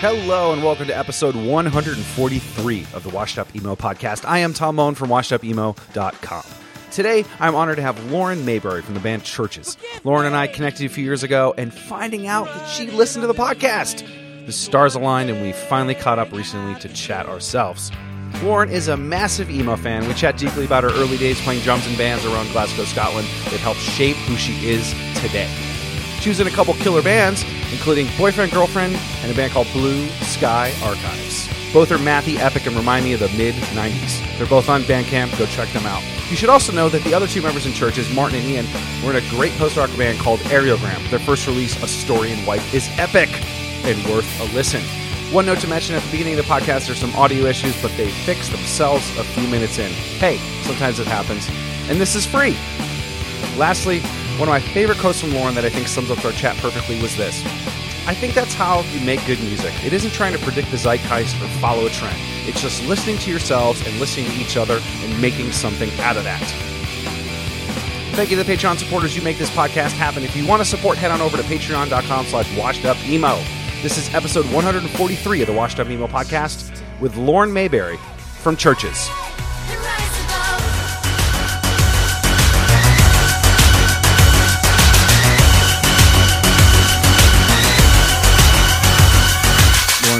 Hello and welcome to episode 143 of the Washed Up Emo podcast. I am Tom Mullen from washedupemo.com. Today, I'm honored to have Lauren Mayberry from the band Chvrches. Lauren and I connected a few years ago, and finding out that she listened to the podcast. The stars aligned, and we finally caught up recently to chat ourselves. Lauren is a massive emo fan. We chat deeply about her early days playing drums in bands around Glasgow, Scotland that helped shape who she is today. In a couple killer bands, including Boyfriend Girlfriend and a band called Blue Sky Archives. Both are mathy, epic, and remind me of the mid 90s. They're both on Bandcamp. Go check them out. You should also know that the other two members in Chvrches, Martin and Ian, were in a great post rock band called Aerogramme. Their first release, A Story in White, is epic and worth a listen. One note to mention at the beginning of the podcast there's some audio issues, but they fix themselves a few minutes in. Hey, sometimes it happens. And this is free. Lastly, one of my favorite quotes from Lauren that I think sums up our chat perfectly was this I think that's how you make good music. It isn't trying to predict the zeitgeist or follow a trend, it's just listening to yourselves and listening to each other and making something out of that. Thank you to the Patreon supporters. You make this podcast happen. If you want to support, head on over to patreon.com slash washedupemo. This is episode 143 of the Washed Up Emo podcast with Lauren Mayberry from Chvrches.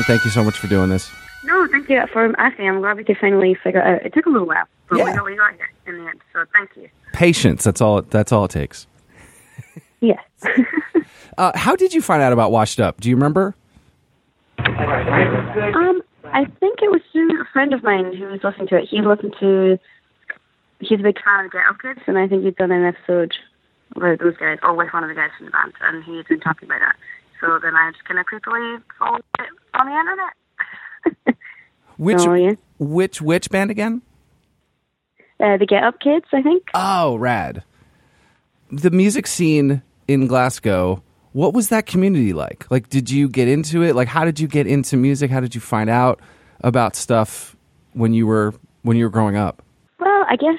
Thank you so much for doing this. No, thank you for asking. I'm glad we could finally figure it out. It took a little while, but Yeah. we got, we got here in the end. So thank you. Patience. That's all. That's all it takes. Yes. Uh, how did you find out about Washed Up? Do you remember? um, I think it was through a friend of mine who was listening to it. He listened to. He's a big fan of Get Up Kids, and I think he'd done an episode with those guys, or with one of the guys from the band, and he'd been talking about that. So then I just kind of creepily followed it on the internet. Which Oh, yeah. which which band again? Uh, the Get Up Kids, I think. Oh, rad. The music scene in Glasgow. What was that community like? Like, did you get into it? Like, how did you get into music? How did you find out about stuff when you were when you were growing up? Well, I guess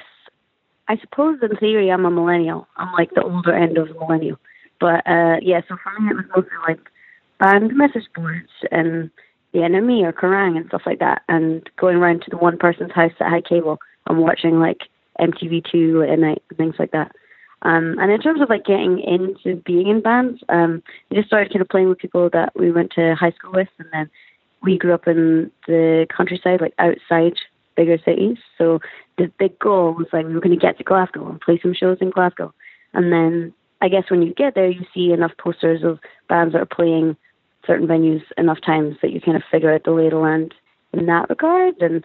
I suppose in theory I'm a millennial. I'm like the older end of the millennial. But uh yeah, so for me it was mostly like band message boards and the NME or Kerrang and stuff like that and going around to the one person's house that had cable and watching like MTV2 at night and things like that. Um, and in terms of like getting into being in bands, um, we just started kind of playing with people that we went to high school with, and then we grew up in the countryside, like outside bigger cities. So the big goal was like we were going to get to Glasgow and play some shows in Glasgow. And then I guess when you get there, you see enough posters of bands that are playing certain venues enough times that you kind of figure out the lay of the land in that regard. And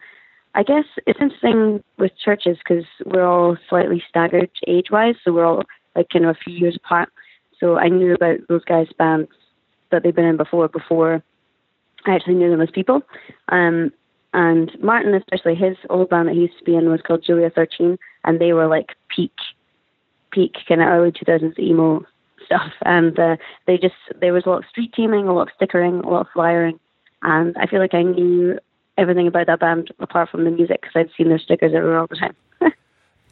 I guess it's interesting with Chvrches because we're all slightly staggered age wise, so we're all like kind of a few years apart. So I knew about those guys' bands that they've been in before before I actually knew them as people. Um, and Martin, especially his old band that he used to be in was called Julia Thirteen, and they were like peak, peak kind of early two thousands emo stuff. And uh, they just there was a lot of street teaming, a lot of stickering, a lot of flyering, and I feel like I knew everything about that band apart from the music because I'd seen their stickers everywhere all the time.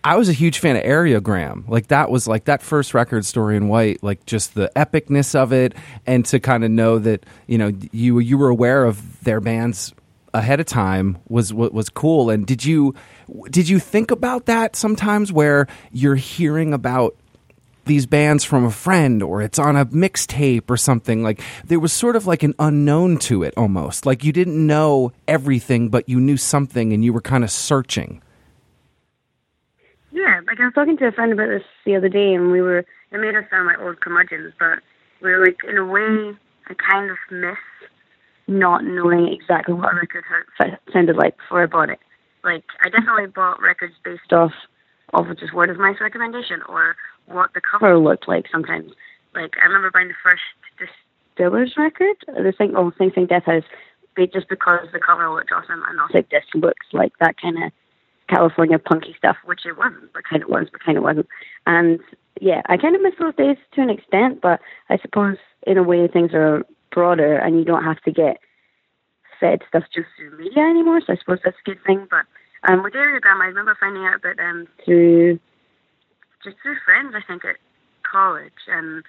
I was a huge fan of Aerogramme. Like that was like that first record, Story in White. Like just the epicness of it, and to kind of know that you know you you were aware of their bands ahead of time was was cool. And did you did you think about that sometimes where you're hearing about these bands from a friend or it's on a mixtape or something? Like there was sort of like an unknown to it almost. Like you didn't know everything but you knew something and you were kind of searching. Yeah like i was talking to a friend about this the other day and we were it made us sound like old curmudgeons but we were like in a way i kind of miss not knowing exactly what a record sounded like before i bought it like i definitely bought records based off of just word of mouth recommendation or what the cover oh. looked like sometimes. Like I remember buying the first Distillers record, the thing, oh, Sing Sing Death House, just because the cover looked awesome and also this looks like that kind of California punky stuff, which it wasn't, but kind of was, but kind of wasn't. And yeah, I kind of miss those days to an extent, but I suppose in a way things are broader and you don't have to get fed stuff just through media anymore. So I suppose that's a good thing. But um, with Aerogramme, I remember finding out about them through just through friends, I think, at college. And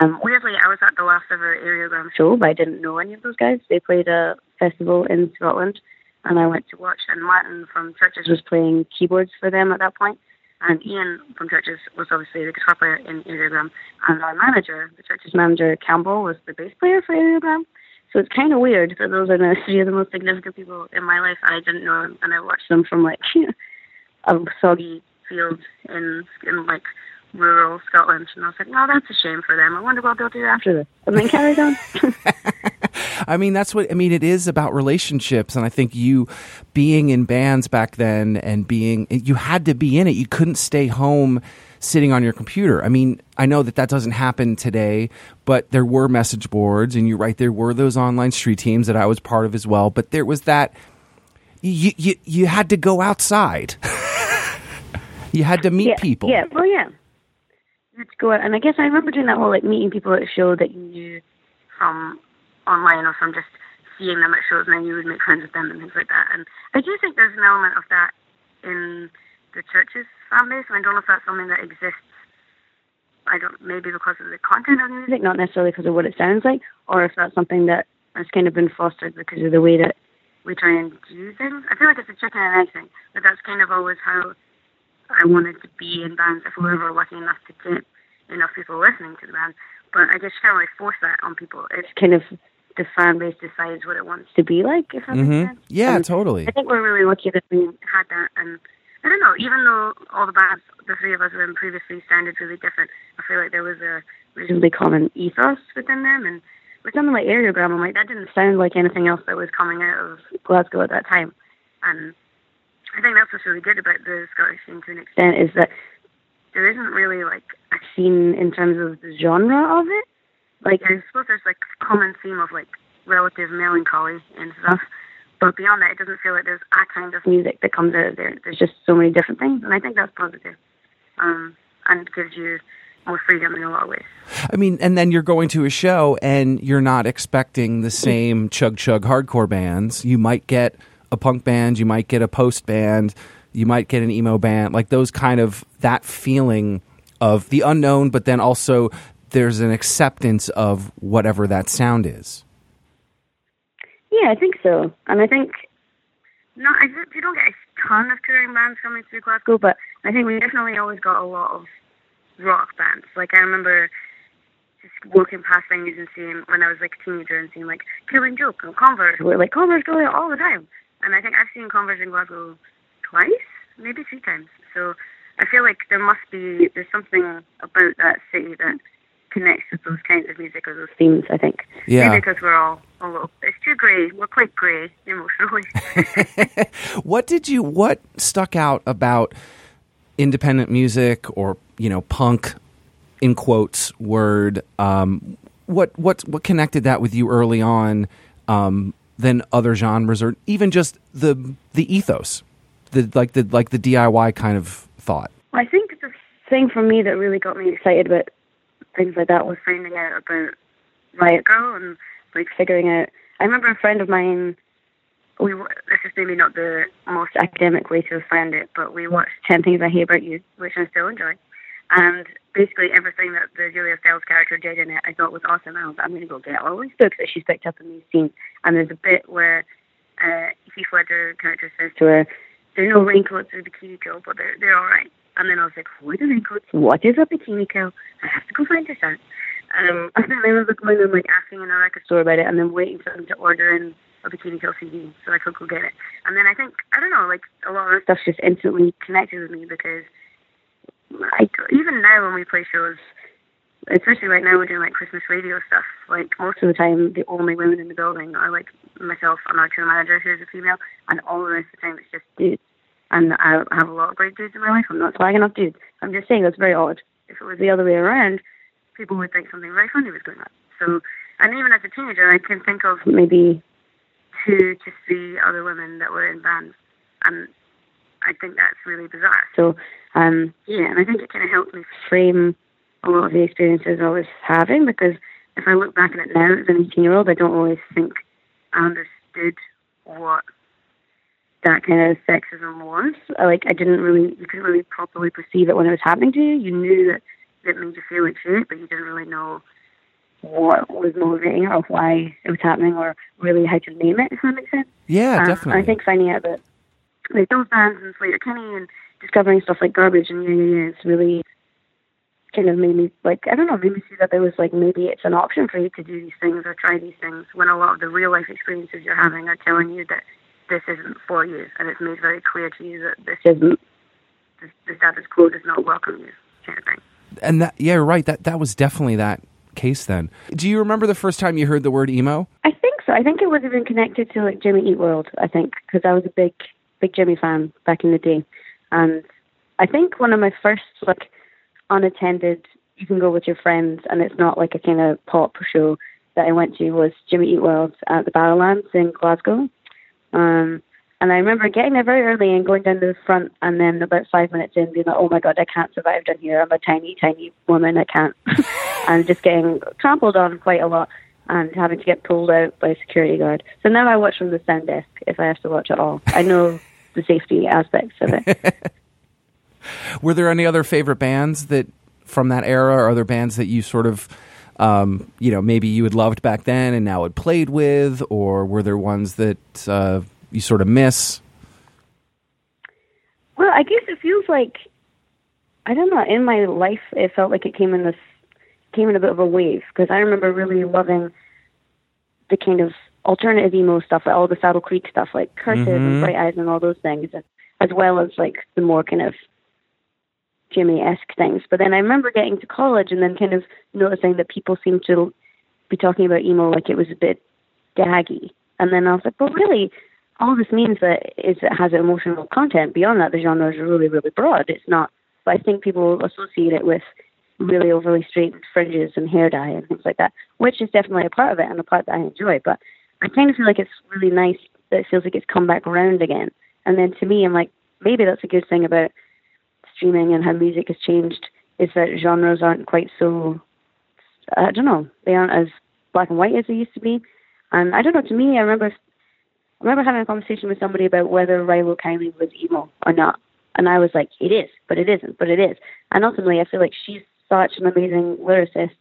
um, weirdly, I was at the last ever Aerogramme show, but I didn't know any of those guys. They played a festival in Scotland, and I went to watch. And Martin from Chvrches was playing keyboards for them at that point. And Ian from Chvrches was obviously the guitar player in Aerogramme. And our manager, the Chvrches manager, Campbell, was the bass player for Aerogramme. So it's kind of weird that those are the three of the most significant people in my life. I didn't know them, and I watched them from like a soggy field in in like rural Scotland, and I was like, "No, that's a shame for them. I wonder what they'll do after this." And then carried on. I mean, that's what I mean. It is about relationships, and I think you being in bands back then and being you had to be in it. You couldn't stay home sitting on your computer. I mean, I know that that doesn't happen today, but there were message boards, and you're right, there were those online street teams that I was part of as well. But there was that you you, you had to go outside. You had to meet yeah, people. Yeah, well, yeah. Let's go out. And I guess I remember doing that whole like meeting people at a show that you knew from online or from just seeing them at shows, and then you would make friends with them and things like that. And I do think there's an element of that in the Chvrches fan base. I don't know if that's something that exists. I don't maybe because of the content of the music, not necessarily because of what it sounds like, or if that's something that has kind of been fostered because of the way that we try and do things. I feel like it's a chicken and egg thing, but that's kind of always how I wanted to be in bands if we were ever lucky enough to get enough people listening to the band. But I just can't really force that on people. It's kind of the fan base decides what it wants to be like, if that mm-hmm. Yeah, and totally. I think we're really lucky that we had that. And I don't know, even though all the bands, the three of us were in previously sounded really different, I feel like there was a reasonably common ethos within them. And with something like Aerogramme, I'm like, that didn't sound like anything else that was coming out of Glasgow at that time. And I think that's what's really good about the Scottish scene to an extent is that there isn't really like a scene in terms of the genre of it. Like I suppose there's like a common theme of like relative melancholy and stuff. But beyond that, it doesn't feel like there's a kind of music that comes out of there. There's just so many different things, and I think that's positive, um, and gives you more freedom in a lot of ways. I mean, and then you're going to a show and you're not expecting the same chug chug hardcore bands. You might get a punk band, you might get a post band, you might get an emo band, like those kind of that feeling of the unknown, but then also there's an acceptance of whatever that sound is. Yeah, I think so, and I think no, I think you don't get a ton of touring bands coming through Glasgow, but I think we definitely always got a lot of rock bands. Like I remember just walking past venues and seeing when I was like a teenager and seeing like Killing Joke and Converge. We're like Converge go there all the time. And I think I've seen Converge in Glasgow twice, maybe three times. So I feel like there must be there's something about that city that connects with those kinds of music or those themes. I think. Yeah. Maybe because we're all a little. It's too grey. We're quite grey emotionally. what did you? What stuck out about independent music or you know punk, in quotes word? Um, what what what connected that with you early on? Um, than other genres or even just the the ethos the like the like the DIY kind of thought. I think the thing for me that really got me excited about things like that was finding out about Riot Grrrl and like figuring out I remember a friend of mine we this is maybe not the most academic way to found it but we watched 10 Things I Hate About You which I still enjoy and basically everything that the Julia Stiles character did in it I thought was awesome. I was I'm gonna go get all these books that she's picked up in these scenes. And there's a bit where uh Heath Ledger character says to her, There are no raincoats or Bikini Kill, but they're they're all right. And then I was like, what are raincoats? What is a bikini kill? I have to go find this out. Um, and then I remember going and like asking in a record store about it, and then waiting for them to order in a Bikini Kill CD so I could go get it. And then I think I don't know, like a lot of stuff just instantly connected with me because I even now when we play shows, especially right now we're doing like Christmas radio stuff. Like most of the time, the only women in the building are like myself and our tour manager who's a female, and all the rest of the time it's just dudes. And I have a lot of great dudes in my life. I'm not slagging off dudes. I'm just saying that's very odd. If it was the other way around, people would think something very funny was going on. So, and even as a teenager, I can think of maybe two to three other women that were in bands, and I think that's really bizarre. So, um, yeah, and I think it kind of helped me frame a lot of the experiences I was having because if I look back at it now as an 18 year old, I don't always think I understood what that kind of sexism was. Like, I didn't really, you couldn't really properly perceive it when it was happening to you. You knew that it made you feel like shit, but you didn't really know what was motivating or why it was happening or really how to name it, if that makes sense. Yeah, um, definitely. I think finding out that like those bands and Sleater-Kinney and discovering stuff like Garbage and Yeah Yeah Yeah it's really kind of made me like I don't know, made me see that there was like maybe it's an option for you to do these things or try these things when a lot of the real life experiences you're having are telling you that this isn't for you and it's made very clear to you that this isn't the, the status quo does not welcome you kind of thing. And that yeah, right. That that was definitely that case then. Do you remember the first time you heard the word emo? I think so. I think it have been connected to like Jimmy Eat World. I think because I was a big big Jimmy fan back in the day, and I think one of my first like unattended you can go with your friends and it's not like a kind of pop show that I went to was Jimmy Eat World at the Barrowlands in Glasgow. Um, and I remember getting there very early and going down to the front, and then about five minutes in, being like, "Oh my god, I can't survive down here. I'm a tiny, tiny woman. I can't." and just getting trampled on quite a lot, and having to get pulled out by a security guard. So now I watch from the sound desk if I have to watch at all. I know the safety aspects of it. Were there any other favorite bands that from that era, or other bands that you sort of um, you know, maybe you had loved back then and now had played with, or were there ones that uh, you sort of miss? Well, I guess it feels like I don't know. In my life, it felt like it came in this came in a bit of a wave because I remember really loving the kind of alternative emo stuff, like all the Saddle Creek stuff, like Cursive mm-hmm. and Bright Eyes and all those things, as well as like the more kind of Jimmy esque things. But then I remember getting to college and then kind of noticing that people seemed to be talking about emo like it was a bit daggy. And then I was like, well, really, all this means that is it has emotional content. Beyond that, the genre is really, really broad. It's not, but I think people associate it with really overly straightened fringes and hair dye and things like that, which is definitely a part of it and a part that I enjoy. But I kind of feel like it's really nice that it feels like it's come back around again. And then to me, I'm like, maybe that's a good thing about streaming and how music has changed is that genres aren't quite so, I don't know, they aren't as black and white as they used to be. And I don't know, to me, I remember I remember having a conversation with somebody about whether Rilo Kiley was emo or not. And I was like, it is, but it isn't, but it is. And ultimately, I feel like she's such an amazing lyricist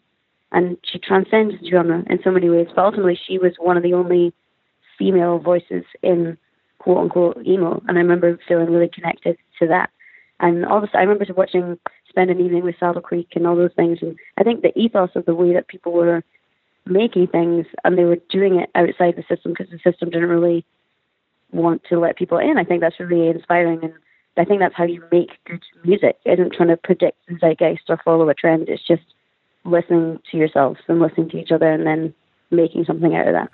and she transcends genre in so many ways. But ultimately, she was one of the only female voices in quote unquote emo. And I remember feeling really connected to that. And this, I remember watching Spend an Evening with Saddle Creek and all those things. And I think the ethos of the way that people were making things and they were doing it outside the system because the system didn't really want to let people in. I think that's really inspiring and I think that's how you make good music. It isn't trying to predict the zeitgeist or follow a trend. It's just listening to yourselves and listening to each other and then making something out of that.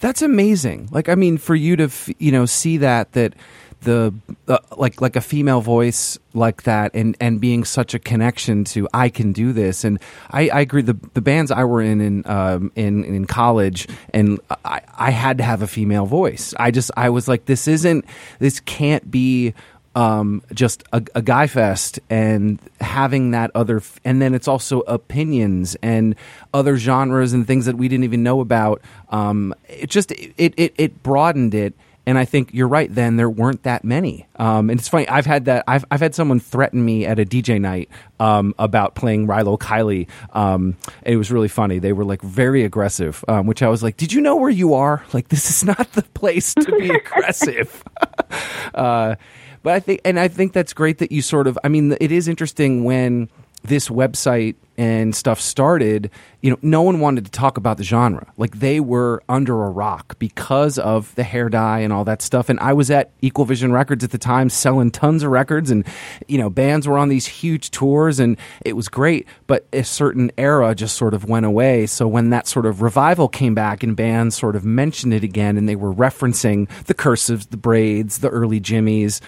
That's amazing. Like I mean for you to you know see that that the uh, like like a female voice like that and and being such a connection to I can do this and I, I agree the the bands I were in in um, in in college and I I had to have a female voice I just I was like this isn't this can't be um, just a, a, guy fest and having that other, f- and then it's also opinions and other genres and things that we didn't even know about. Um, it just it, it it broadened it and I think you're right. Then there weren't that many. Um, and it's funny. I've had that. I've I've had someone threaten me at a DJ night um, about playing Rilo Kiley. Um, and it was really funny. They were like very aggressive, um, which I was like, "Did you know where you are? Like this is not the place to be aggressive." uh, but I think, and I think that's great that you sort of. I mean, it is interesting when this website and stuff started, you know, no one wanted to talk about the genre. Like they were under a rock because of the hair dye and all that stuff. And I was at Equal Vision Records at the time selling tons of records and, you know, bands were on these huge tours and it was great. But a certain era just sort of went away. So when that sort of revival came back and bands sort of mentioned it again and they were referencing the cursives, the braids, the early jimmies,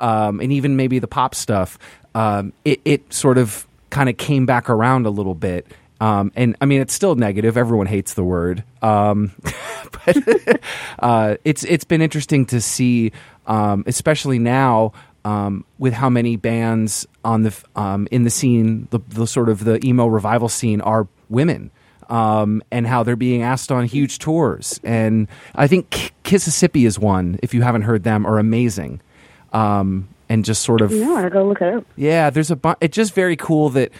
um, and even maybe the pop stuff, um, it, it sort of kind of came back around a little bit. Um, and I mean, it's still negative. Everyone hates the word, um, but uh, it's it's been interesting to see, um, especially now um, with how many bands on the um, in the scene, the, the, sort of the emo revival scene are women. Um, and how they're being asked on huge tours, and I think K- Kississippi is one. If you haven't heard them, are amazing and just sort of. No, I go look it up. Yeah, there's a. Bu- it's just very cool that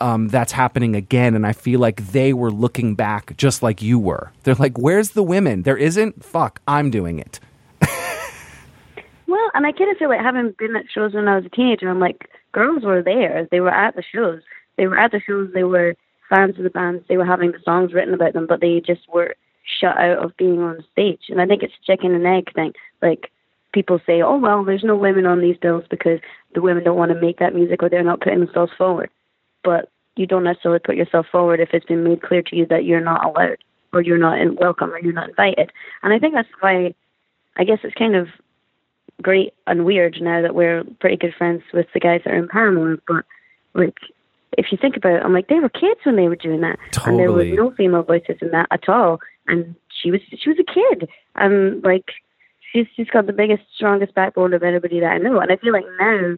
um, that's happening again, and I feel like they were looking back just like you were. They're like, "Where's the women? There isn't. Fuck, I'm doing it." well, and I kind of feel like having been at shows when I was a teenager, I'm like, girls were there. They were at the shows. They were at the shows. They were fans of the bands. They were having the songs written about them, but they just were shut out of being on stage. And I think it's a chicken and egg thing. Like people say, oh, well, there's no women on these bills because the women don't want to make that music or they're not putting themselves forward. But you don't necessarily put yourself forward if it's been made clear to you that you're not allowed or you're not in, welcome or you're not invited. And I think that's why I guess it's kind of great and weird now that we're pretty good friends with the guys that are in Paramore. But like, if you think about it, I'm like, they were kids when they were doing that, totally. and there was no female voices in that at all. And she was she was a kid, and like she's she's got the biggest, strongest backbone of anybody that I know. And I feel like now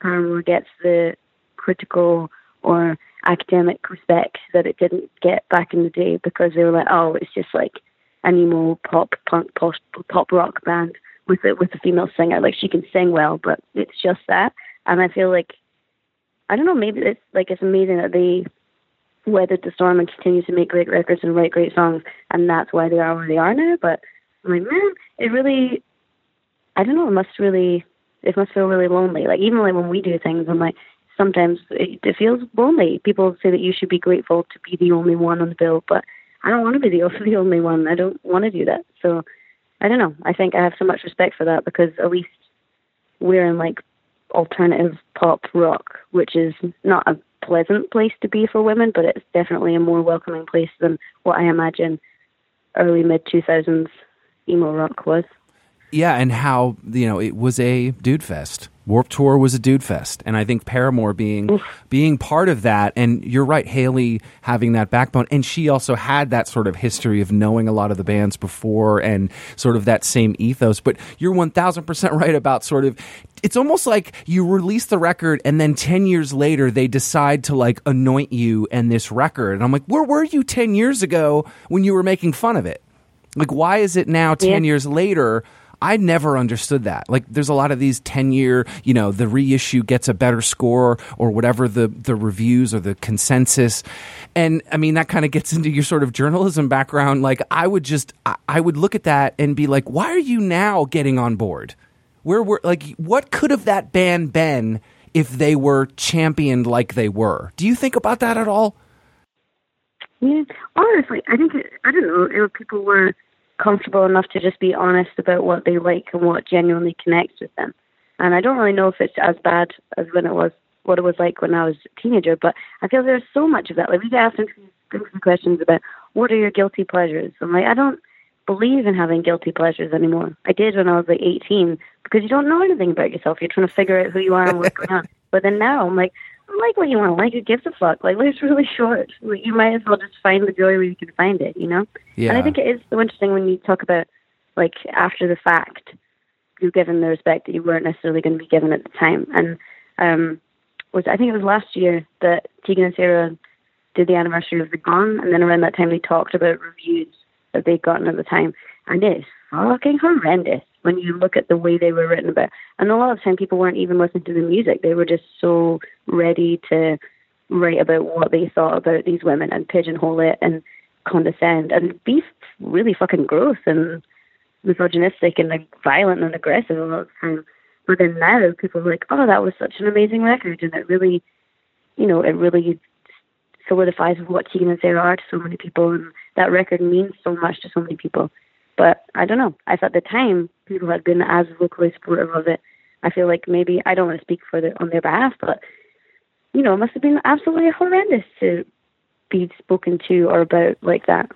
Paramore gets the critical or academic respect that it didn't get back in the day because they were like, oh, it's just like an emo pop punk pop, pop rock band with a with a female singer. Like she can sing well, but it's just that. And I feel like I don't know, maybe it's like it's amazing that they weathered the storm and continue to make great records and write great songs, and that's why they are where they are now. But I'm like, man, it really, I don't know, it must really, it must feel really lonely. Like, even like when we do things, I'm like, sometimes it, it feels lonely. People say that you should be grateful to be the only one on the bill, but I don't want to be the, the only one. I don't want to do that. So, I don't know. I think I have so much respect for that because at least we're in like alternative pop rock, which is not a pleasant place to be for women, but it's definitely a more welcoming place than what I imagine early mid 2000s emo rock was. Yeah, and how you know it was a dude fest. Warped Tour was a dude fest, and I think Paramore being Oof. being part of that. And you're right, Hayley having that backbone, and she also had that sort of history of knowing a lot of the bands before, and sort of that same ethos. But you're one thousand percent right about sort of. It's almost like you release the record, and then ten years later they decide to like anoint you and this record. And I'm like, where were you ten years ago when you were making fun of it? Like, why is it now, 10 yeah. years later? I never understood that. Like, there's a lot of these 10 year, you know, the reissue gets a better score or whatever the, the reviews or the consensus. And I mean, that kind of gets into your sort of journalism background. Like, I would just, I would look at that and be like, why are you now getting on board? Where were, like, what could have that band been if they were championed like they were? Do you think about that at all? Yeah, honestly, I think it, I don't know if people were comfortable enough to just be honest about what they like and what genuinely connects with them. And I don't really know if it's as bad as when it was what it was like when I was a teenager, but I feel there's so much of that. Like we get asked some questions about what are your guilty pleasures. I'm like, I don't believe in having guilty pleasures anymore. I did when I was like 18 because you don't know anything about yourself. You're trying to figure out who you are and what's going on. But then now I'm like, like what you want to like. Who gives a fuck? Like life's really short. Like, you might as well just find the joy where you can find it. You know. Yeah. And I think it is so interesting when you talk about like after the fact, you're given the respect that you weren't necessarily going to be given at the time. And um, was I think it was last year that Tegan and Sara did the anniversary of the Con, and then around that time they talked about reviews that they'd gotten at the time, and it is fucking horrendous when you look at the way they were written about. And a lot of the time, people weren't even listening to the music; they were just so ready to write about what they thought about these women and pigeonhole it and condescend and be really fucking gross and misogynistic and like violent and aggressive a lot of the time. But then now people are like, oh, that was such an amazing record, and it really, you know, it really solidifies what Tegan and Sara are to so many people, and that record means so much to so many people. But I don't know. I thought at the time people had been as vocally supportive of it. I feel like maybe I don't want to speak for the, on their behalf, but you know, it must have been absolutely horrendous to be spoken to or about like that.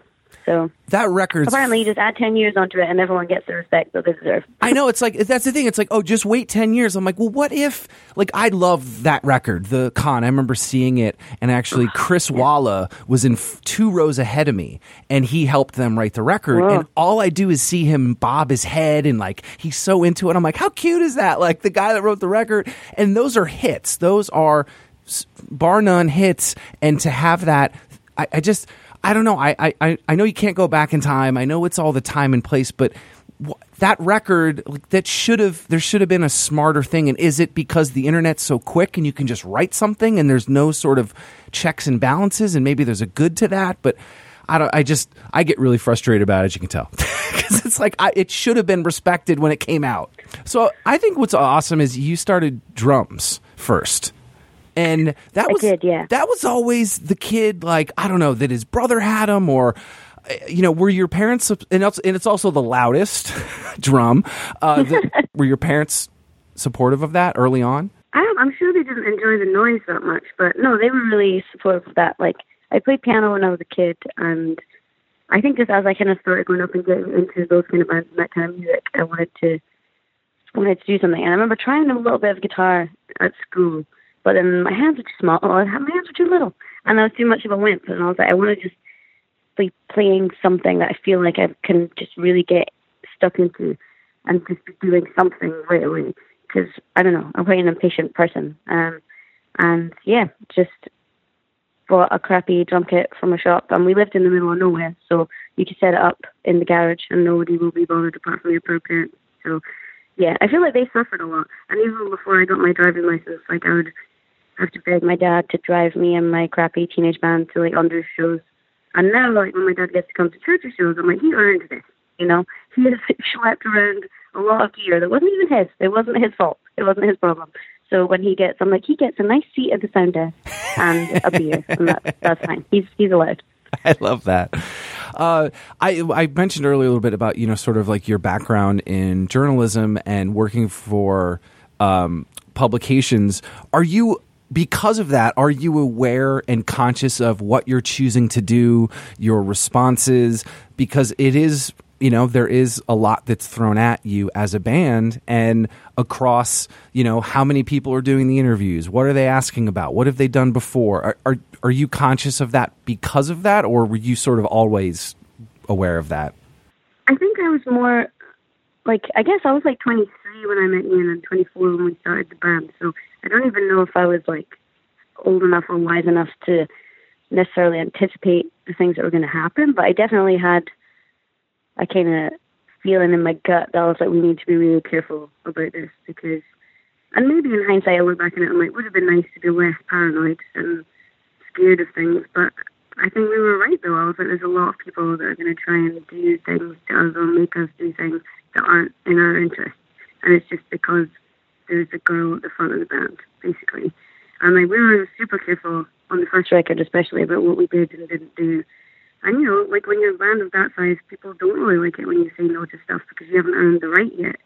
So that record apparently you just add ten years onto it and everyone gets the respect that they deserve. I know it's like that's the thing. It's like oh, just wait ten years. I'm like, well, what if like I love that record, the Con. I remember seeing it, and actually Chris Walla was in f- two rows ahead of me, and he helped them write the record. Whoa. And all I do is see him bob his head, and like he's so into it. I'm like, how cute is that? Like the guy that wrote the record, and those are hits. Those are bar none hits, and to have that, I, I just. I don't know. I, I I know you can't go back in time. I know it's all the time and place, but that record like, that should have there should have been a smarter thing. And is it because the internet's so quick and you can just write something and there's no sort of checks and balances and maybe there's a good to that, but. I don't. I just. I get really frustrated about it, as you can tell, because it's like I, it should have been respected when it came out. So I think what's awesome is you started drums first, and that was did, yeah. that was always the kid like i don't know that his brother had him or uh, you know were your parents and it's, and it's also the loudest drum uh, the, were your parents supportive of that early on I, I'm sure they didn't enjoy the noise that much, but no, they were really supportive of that. Like I played piano when I was a kid, and I think just as I kind of started going up and getting into those kind of bands and that kind of music, I wanted to wanted to do something. And I remember trying a little bit of guitar at school, but then my hands were too small. Oh, my hands were too little, and I was too much of a wimp. And I was like, I want to just be playing something that I feel like I can just really get stuck into, and just be doing something right away. Because I don't know, I'm quite an impatient person. Um, and yeah, just bought a crappy drum kit from a shop, and we lived in the middle of nowhere, so you could set it up in the garage, and nobody will be bothered apart from your parents. So yeah, I feel like they suffered a lot. And even before I got my driving license, like I would have to beg my dad to drive me and my crappy teenage band to like under shows. And now, like when my dad gets to come to church or shows, I'm like, he earned this. You know, he has schlepped around a lot of gear that wasn't even his. It wasn't his fault. It wasn't his problem. So when he gets, I'm like, he gets a nice seat at the sound desk and a beer, and that, that's fine. He's he's allowed. I love that. Uh, I I mentioned earlier a little bit about you know sort of like your background in journalism and working for um, publications. Are you because of that? Are you aware and conscious of what you're choosing to do, your responses? Because it is you know there is a lot that's thrown at you as a band and across you know how many people are doing the interviews what are they asking about what have they done before are, are are you conscious of that because of that or were you sort of always aware of that I think I was more like I guess I was like 23 when I met Ian and 24 when we started the band. So I don't even know if I was like old enough or wise enough to necessarily anticipate the things that were going to happen. But I definitely had a kind of feeling in my gut that I was like, we need to be really careful about this because, and maybe in hindsight, I look back on it and I'm like, would have been nice to be less paranoid and scared of things. But I think we were right though. I was like, there's a lot of people that are going to try and do things to us or make us do things that aren't in our interest, and it's just because there's a girl at the front of the band, basically. And like we were super careful on the first record, especially about what we did and didn't do. And you know, like when you're a band of that size, people don't really like it when you say no to stuff because you haven't earned the right yet.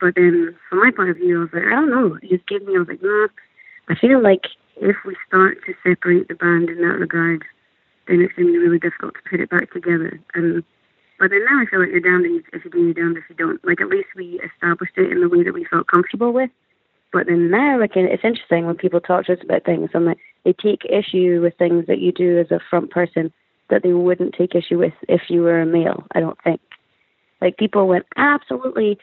But then, from my point of view, I was like, I don't know. It just gave me, I was like, nah. I feel like if we start to separate the band in that regard, then it's going to be really difficult to put it back together. And but then now I feel like you're damned if you do, you're damned if you don't. Like at least we established it in the way that we felt comfortable with. But then now, like it's interesting when people talk to us about things, and like they take issue with things that you do as a front person that they wouldn't take issue with if you were a male. I don't think. Like people went absolutely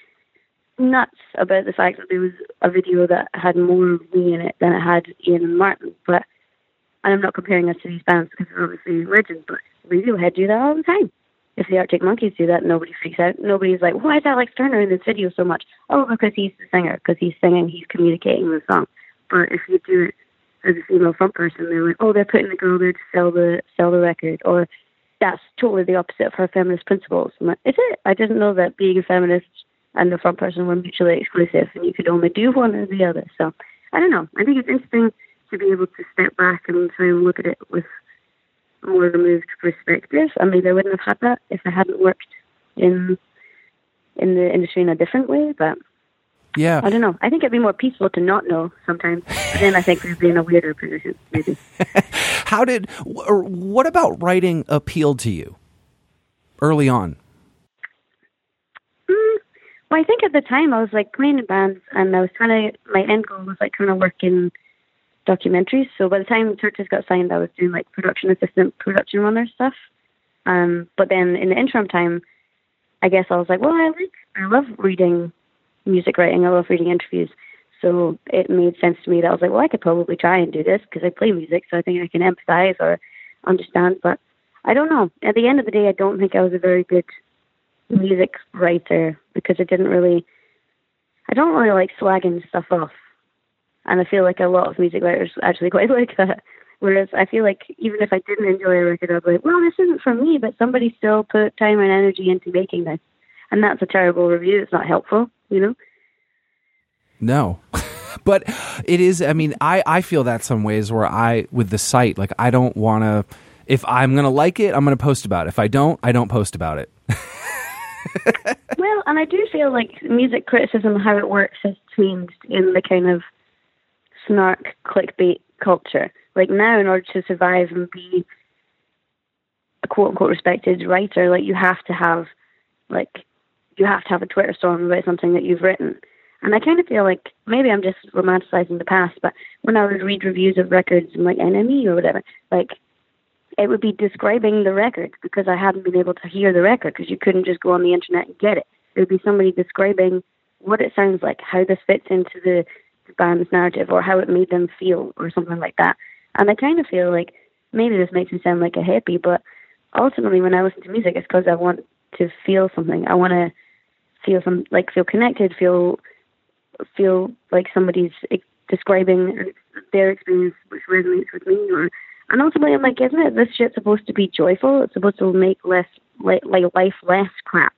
nuts about the fact that there was a video that had more of me in it than it had Ian and Martin. But and I'm not comparing us to these bands because they're obviously legends, but Radiohead do that all the time. If the Arctic Monkeys do that, nobody freaks out. Nobody's like, why is Alex Turner in this video so much? Oh, because he's the singer, because he's singing, he's communicating the song. But if you do it as a female front person, they're like, oh, they're putting the girl there to sell the sell the record, or that's totally the opposite of her feminist principles. I'm like, is it? I didn't know that being a feminist and the front person were mutually exclusive, and you could only do one or the other. So I don't know. I think it's interesting to be able to step back and try and look at it with a more removed perspective. I mean, I wouldn't have had that if I hadn't worked in in the industry in a different way, but yeah. I don't know. I think it'd be more peaceful to not know sometimes. But then I think we'd be in a weirder position, maybe. How did, or what about writing appealed to you early on? Mm, well, I think at the time I was like playing in bands and I was trying to, my end goal was like trying to work in documentaries. So by the time Chvrches got signed, I was doing like production assistant, production runner stuff. Um, but then in the interim time, I guess I was like, well, I like, I love reading music writing. I love reading interviews. So it made sense to me that I was like, well, I could probably try and do this because I play music, so I think I can empathize or understand. But I don't know. At the end of the day, I don't think I was a very good music writer because I didn't really, I don't really like slagging stuff off. And I feel like a lot of music writers actually quite like that. Whereas I feel like even if I didn't enjoy a record, I'd be like, well, this isn't for me, but somebody still put time and energy into making this. And that's a terrible review. It's not helpful, you know? No. but it is, I mean, I, I feel that some ways where I, with the site, like, I don't want to, if I'm going to like it, I'm going to post about it. If I don't, I don't post about it. well, and I do feel like music criticism, how it works, has changed in the kind of snark clickbait culture. Like now, in order to survive and be a quote unquote respected writer, like you have to have, like, you have to have a Twitter storm about something that you've written. And I kind of feel like maybe I'm just romanticizing the past, but when I would read reviews of records in like NME or whatever, like it would be describing the record because I hadn't been able to hear the record because you couldn't just go on the internet and get it. It would be somebody describing what it sounds like, how this fits into the, the band's narrative, or how it made them feel, or something like that. And I kind of feel like maybe this makes me sound like a hippie, but ultimately, when I listen to music, it's because I want to feel something. I want to feel some like feel connected, feel feel like somebody's describing their experience which resonates with me or and ultimately I'm like, isn't it this shit supposed to be joyful? It's supposed to make less like, life less crap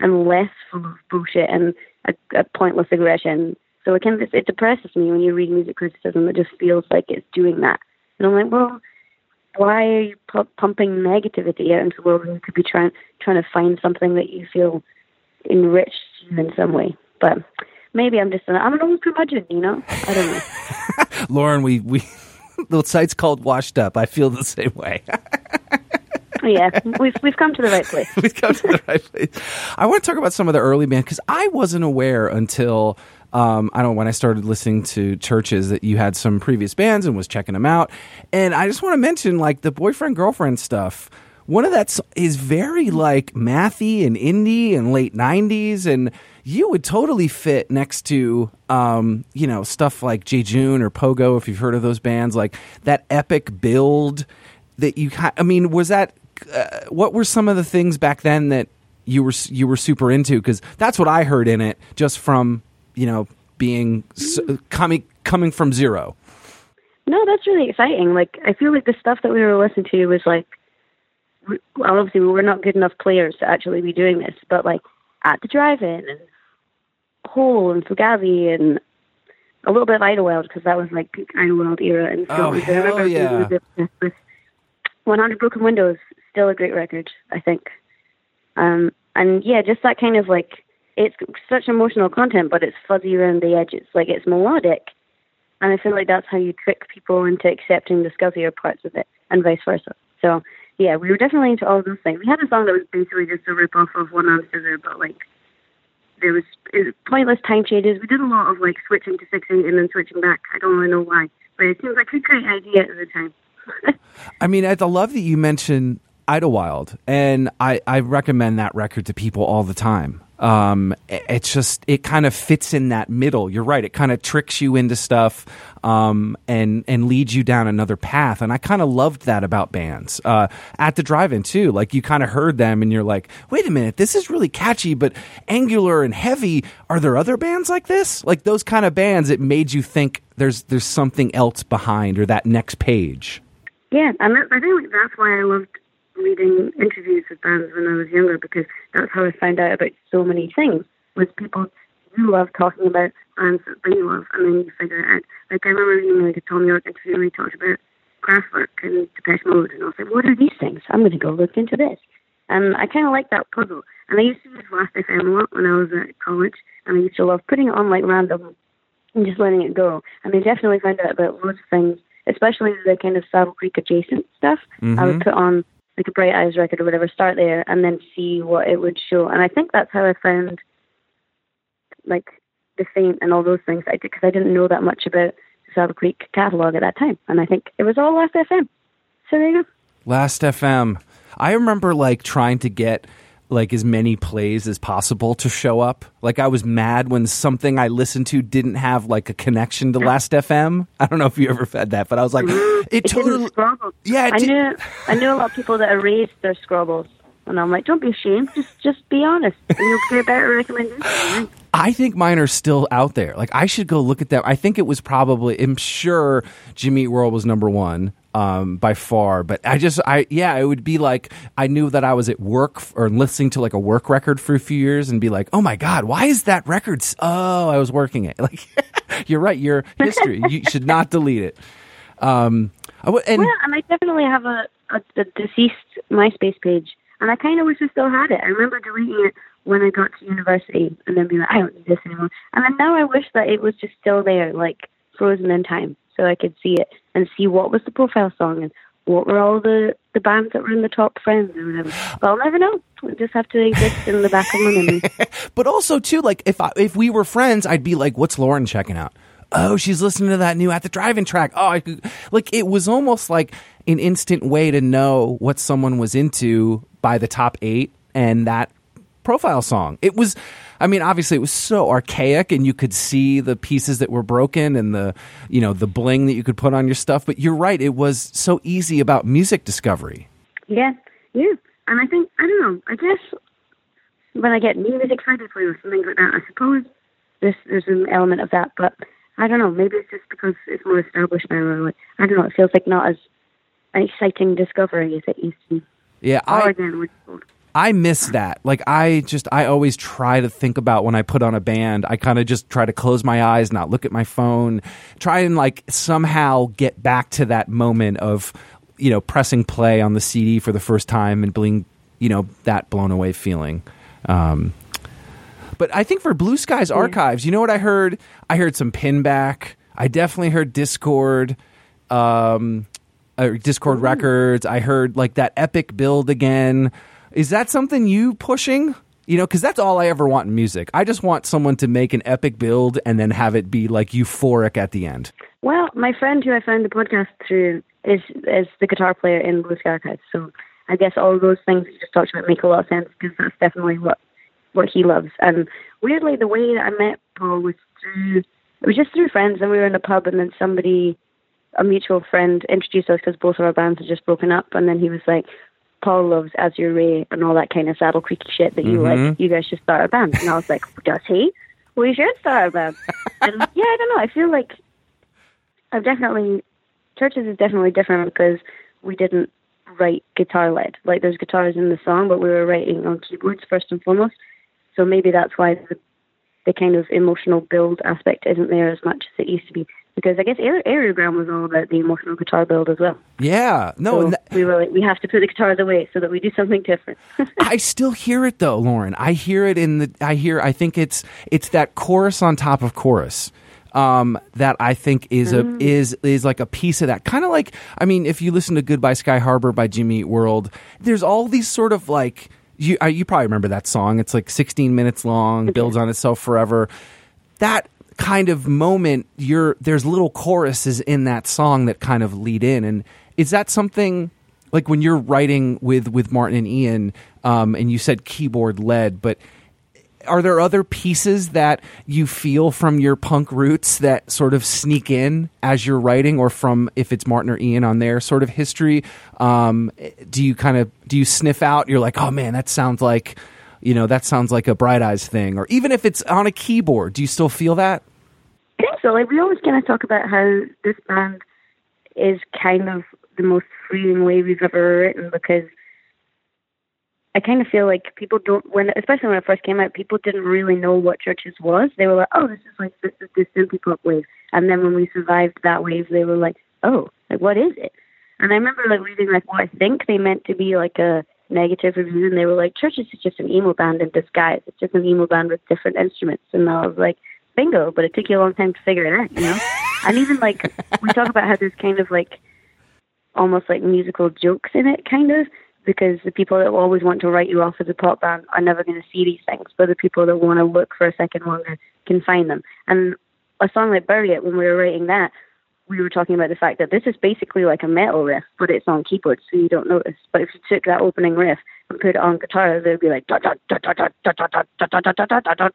and less full of bullshit and a, a pointless aggression. So it can it depresses me when you read music criticism. It just feels like it's doing that, and I'm like, well, why are you pu- pumping negativity out into the world when you could be trying trying to find something that you feel enriched in some way? But maybe I'm just an I'm an old curmudgeon, you know. I don't know. Lauren, we we the site's called Washed Up. I feel the same way. yeah, we've we've come to the right place. we've come to the right place. I want to talk about some of the early bands because I wasn't aware until um, I don't when I started listening to Chvrches that you had some previous bands and was checking them out. And I just want to mention like the boyfriend girlfriend stuff. One of that is very like mathy and indie and late '90s, and you would totally fit next to um, you know stuff like Jejune or Pohgoh if you've heard of those bands, like that epic build that you. I mean, was that uh, what were some of the things back then that you were you were super into? Because that's what I heard in it, just from you know being coming coming from zero. No, that's really exciting. Like I feel like the stuff that we were listening to was like well, obviously we were not good enough players to actually be doing this, but like at the drive-in and Hole and Fugazi and a little bit of Idlewild because that was like peak Idlewild era and oh, hell yeah. with 100 Broken Windows, still a great record, I think. Um, and yeah, just that kind of like it's such emotional content, but it's fuzzy around the edges. Like it's melodic, and I feel like that's how you trick people into accepting the scuzzier parts of it, and vice versa. So yeah, we were definitely into all those things. We had a song that was basically just a rip off of One Arm Scissor, but like there was, was pointless time changes. We did a lot of like switching to six eight and then switching back. I don't really know why, but it seems like a great idea at the time. I mean, I love that you mentioned Idlewild, and I, I recommend that record to people all the time. Um, it's just it kind of fits in that middle. You're right; it kind of tricks you into stuff, um, and and leads you down another path. And I kind of loved that about bands uh, at the drive-in too. Like you kind of heard them, and you're like, "Wait a minute, this is really catchy, but angular and heavy." Are there other bands like this? Like those kind of bands? It made you think there's there's something else behind, or that next page. Yeah, and I think that's why I loved reading interviews with bands when I was younger because that's how I found out about so many things. with people you love talking about bands that they love, and then you figure it out. Like I remember reading like a Thom Yorke interview where he talked about Kraftwerk and Depeche Mode, and I was like, what are these things? I'm going to go look into this. And I kind of like that puzzle. And I used to use Last FM a lot when I was at college, and I used to love putting it on like random and just letting it go. And I definitely found out about loads of things, especially the kind of Saddle Creek adjacent stuff. Mm-hmm. I would put on like a Bright Eyes record or whatever, start there, and then see what it would show. And I think that's how I found like the Faint and all those things. I because I didn't know that much about the Saddle Creek catalog at that time, and I think it was all Last FM. So there you go. Last FM. I remember like trying to get like as many plays as possible to show up. Like I was mad when something I listened to didn't have like a connection to Last FM. I don't know if you ever had that, but I was like, it It totally. Yeah, it I did- knew I knew a lot of people that erased their scrobbles, and I'm like, don't be ashamed. Just just be honest, and you'll get better recommendations. I think mine are still out there. Like I should go look at them. I think it was probably. I'm sure Jimmy Eat World was number one um, by far. But I just, I yeah, it would be like I knew that I was at work f- or listening to like a work record for a few years and be like, oh my god, why is that record? s- Oh, I was working it. Like you're right. Your history. you should not delete it. Um, I w- and Well, and I definitely have a, a, a deceased MySpace page, and I kind of wish I still had it. I remember deleting it when I got to university, and then being like, I don't need this anymore. And then now I wish that it was just still there, like frozen in time, so I could see it and see what was the profile song and what were all the the bands that were in the top friends or whatever. But I'll never know. It just have to exist in the back of my memory. but also too like if I, if we were friends i'd be like what's lauren checking out oh she's listening to that new At the Drive-In track oh I like it was almost like an instant way to know what someone was into by the top eight and that profile song it was i mean obviously it was so archaic and you could see the pieces that were broken and the you know the bling that you could put on your stuff but you're right it was so easy about music discovery Yeah, yeah. And I think I don't know. I guess when I get new music Friday playlist and things like that, I suppose there's there's an element of that. But I don't know. Maybe it's just because it's more established now. Or like, I don't know. It feels like not as an exciting discovery as it used to be. yeah Or I, again, what's it called? I miss that. Like I just I always try to think about when I put on a band. I kind of just try to close my eyes, not look at my phone, try and like somehow get back to that moment of you know pressing play on the CD for the first time and being you know that blown away feeling. Um, but I think for Blue Skies Archives, you know what I heard? I heard some Pinback. I definitely heard Dischord. Um, uh, Dischord records. I heard like that epic build again. Is that something you pushing? You know, because that's all I ever want in music. I just want someone to make an epic build and then have it be like euphoric at the end. Well, my friend who I found the podcast through is is the guitar player in Blue Sky Archives. So I guess all those things you just talked about make a lot of sense because that's definitely what what he loves. And weirdly, the way that I met Paul was through it was just through friends, and we were in a pub, and then somebody, a mutual friend, introduced us because both of our bands had just broken up, and then he was like. Paul loves Azure Ray and all that kind of Saddle Creek shit that you like. Mm-hmm. You guys should start a band. And I was like, does he? We should start a band. and yeah, I don't know. I feel like I've definitely CHVRCHES is definitely different because we didn't write guitar led. Like there's guitars in the song, but we were writing on keyboards first and foremost. So maybe that's why the the kind of emotional build aspect isn't there as much as it used to be. Because I guess Aer- Aerogramme was all about the emotional guitar build as well. Yeah, no, So that- we were like, we have to put the guitars away so that we do something different. I still hear it though, Lauren. I hear it in the. I hear. I think it's it's that chorus on top of chorus. Um, that I think is a is is like a piece of that kind of like I mean if you listen to Goodbye Sky Harbor by Jimmy Eat World there's all these sort of like you uh, you probably remember that song it's like 16 minutes long builds on itself forever that kind of moment you're there's little choruses in that song that kind of lead in. And is that something like when you're writing with with Martin and Iain um, and you said keyboard led but are there other pieces that you feel from your punk roots that sort of sneak in as you're writing or from if it's Martin or Iain on their sort of history um, do you kind of do you sniff out you're like oh man that sounds like you know that sounds like a bright eyes thing or even if it's on a keyboard do you still feel that I think so. Like we always kind of talk about how this band is kind of the most freeing way we've ever written because I kind of feel like people don't when especially when it first came out, people didn't really know what CHVRCHES was. They were like, oh, this is like this is this synthie pop wave. And then when we survived that wave, they were like, oh, like what is it? And I remember like reading like what I think they meant to be like a negative review, and they were like, CHVRCHES is just an emo band in disguise. It's just an emo band with different instruments. And I was like, bingo, but it took you a long time to figure it out, you know? and even like we talk about how there's kind of like almost like musical jokes in it, kind of, because the people that always want to write you off as a pop band are never going to see these things, but the people that want to look for a second longer can find them. And a song like Bury It, when we were writing that, we were talking about the fact that this is basically like a metal riff, but it's on keyboard, so you don't notice. But if you took that opening riff and put it on guitar, it would be like dot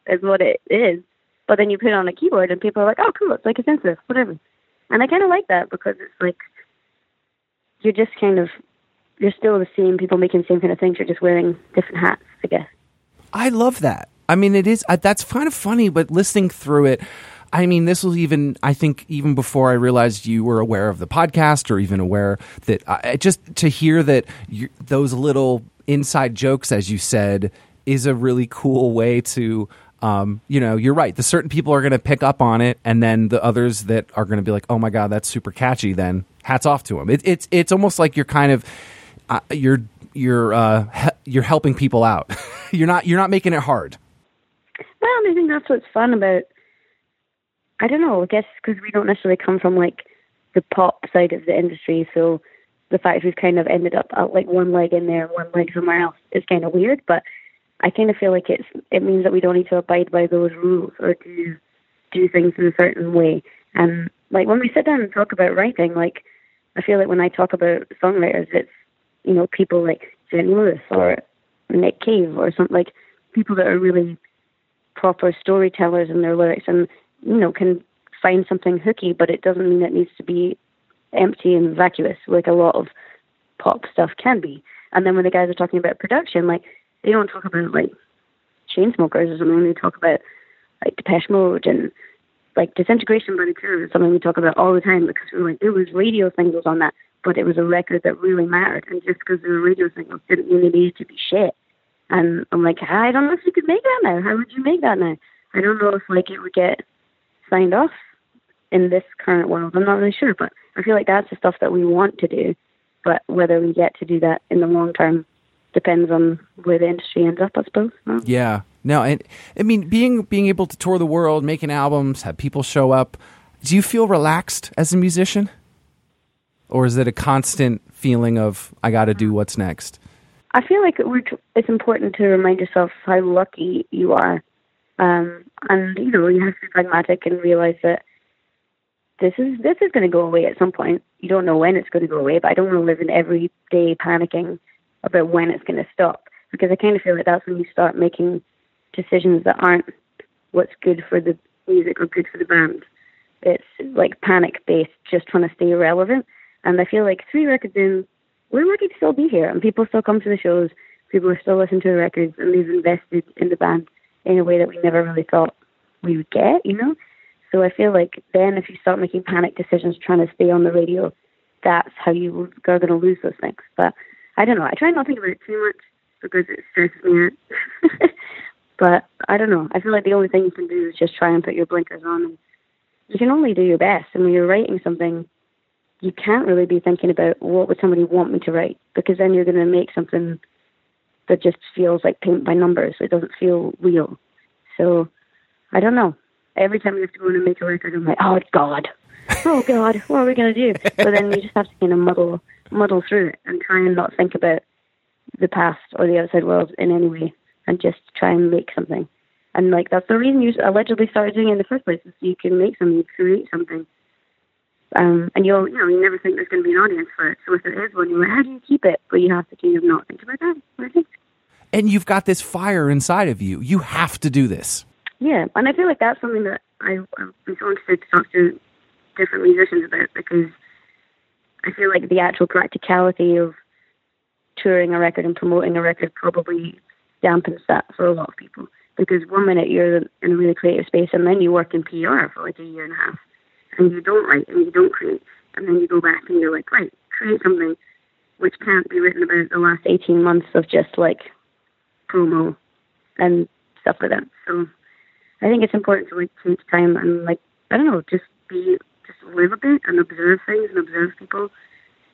is what it is. But then you put it on a keyboard, and people are like, "Oh, cool! It's like a synth whatever." And I kind of like that because it's like you're just kind of you're still the same people making the same kind of things. You're just wearing different hats, I guess. I love that. I mean, it is that's kind of funny, but listening through it, I mean, this was even, I think, even before I realized you were aware of the podcast or even aware that I, just to hear that you, those little inside jokes, as you said, is a really cool way to. Um, you know, you're right. The certain people are going to pick up on it, and then the others that are going to be like, "Oh my god, that's super catchy." Then hats off to them. It, it's it's almost like you're kind of uh, you're you're uh, he- you're helping people out. you're not you're not making it hard. Well, I think that's what's fun about I don't know. I guess because we don't necessarily come from like the pop side of the industry, so the fact we've kind of ended up at like one leg in there, one leg somewhere else is kind of weird. But I kind of feel like it's it means that we don't need to abide by those rules or do do things in a certain way. And like when we sit down and talk about writing, like I feel like when I talk about songwriters, it's you know people like Jenny Lewis or Nick Cave or something like people that are really proper storytellers in their lyrics and you know, can find something hooky, but it doesn't mean it needs to be empty and vacuous like a lot of pop stuff can be. And then when the guys are talking about production, like they don't talk about like Chainsmokers or something. They talk about like Depeche Mode and like Disintegration by the Cure is something we talk about all the time because we're like there was radio singles on that, but it was a record that really mattered. And just because there were radio singles didn't mean it needed to be shit. And I'm like, I don't know if you could make that now. How would you make that now? I don't know if like it would get signed off in this current world. I'm not really sure, but I feel like that's the stuff that we want to do. But whether we get to do that in the long term depends on where the industry ends up, I suppose. No? Yeah. No, and I mean being being able to tour the world, making albums, have people show up. Do you feel relaxed as a musician, or is it a constant feeling of I got to do what's next? I feel like it's important to remind yourself how lucky you are um, and you know, you have to be pragmatic and realize that this is this is going to go away at some point. You don't know when it's going to go away, but I don't want to live in every day panicking about when it's going to stop because I kind of feel like that's when you start making decisions that aren't what's good for the music or good for the band. It's like panic based, just trying to stay relevant. And I feel like three records in, we're lucky to still be here, and people still come to the shows. People are still listening to the records, and they've invested in the band in a way that we never really thought we would get, you know? So I feel like then if you start making panic decisions trying to stay on the radio, that's how you are going to lose those things. But I don't know. I try not to think about it too much because it stresses me out. but I don't know. I feel like the only thing you can do is just try and put your blinkers on. And you can only do your best. And when you're writing something, you can't really be thinking about what would somebody want me to write because then you're going to make something that just feels like paint by numbers. It doesn't feel real. So I don't know. Every time we have to go in and make a record, I'm like, oh God, oh God, what are we gonna do? But then you just have to kind of muddle muddle through it and try and not think about the past or the outside world in any way, and just try and make something. And like that's the reason you allegedly started doing it in the first place, is so you can make something, you create something. Um, and you'll, you know, you never think there's going to be an audience for it. So if there is one, you're like, how do you keep it? But you have to kind of not think about that. I think and you've got this fire inside of you. You have to do this. Yeah, and I feel like that's something that I, I've been so interested to talk to different musicians about because I feel like the actual practicality of touring a record and promoting a record probably dampens that for a lot of people. Because one minute you're in a really creative space and then you work in PR for like a year and a half and you don't write and you don't create and then you go back and you're like, right, create something which can't be written about the last 18 months of just like promo and stuff like that. So I think it's important to like take time and like I don't know, just be just live a bit and observe things and observe people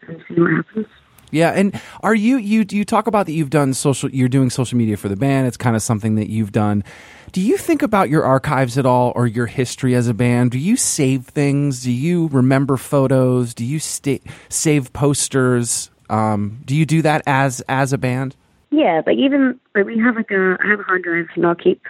and see what happens. Yeah, and are you you you talk about that you've done social you're doing social media for the band. It's kind of something that you've done. Do you think about your archives at all or your history as a band? Do you save things? Do you remember photos? Do you save posters? Um, do you do that as as a band? Yeah, but even like we have like a I have a hard drive and I'll keep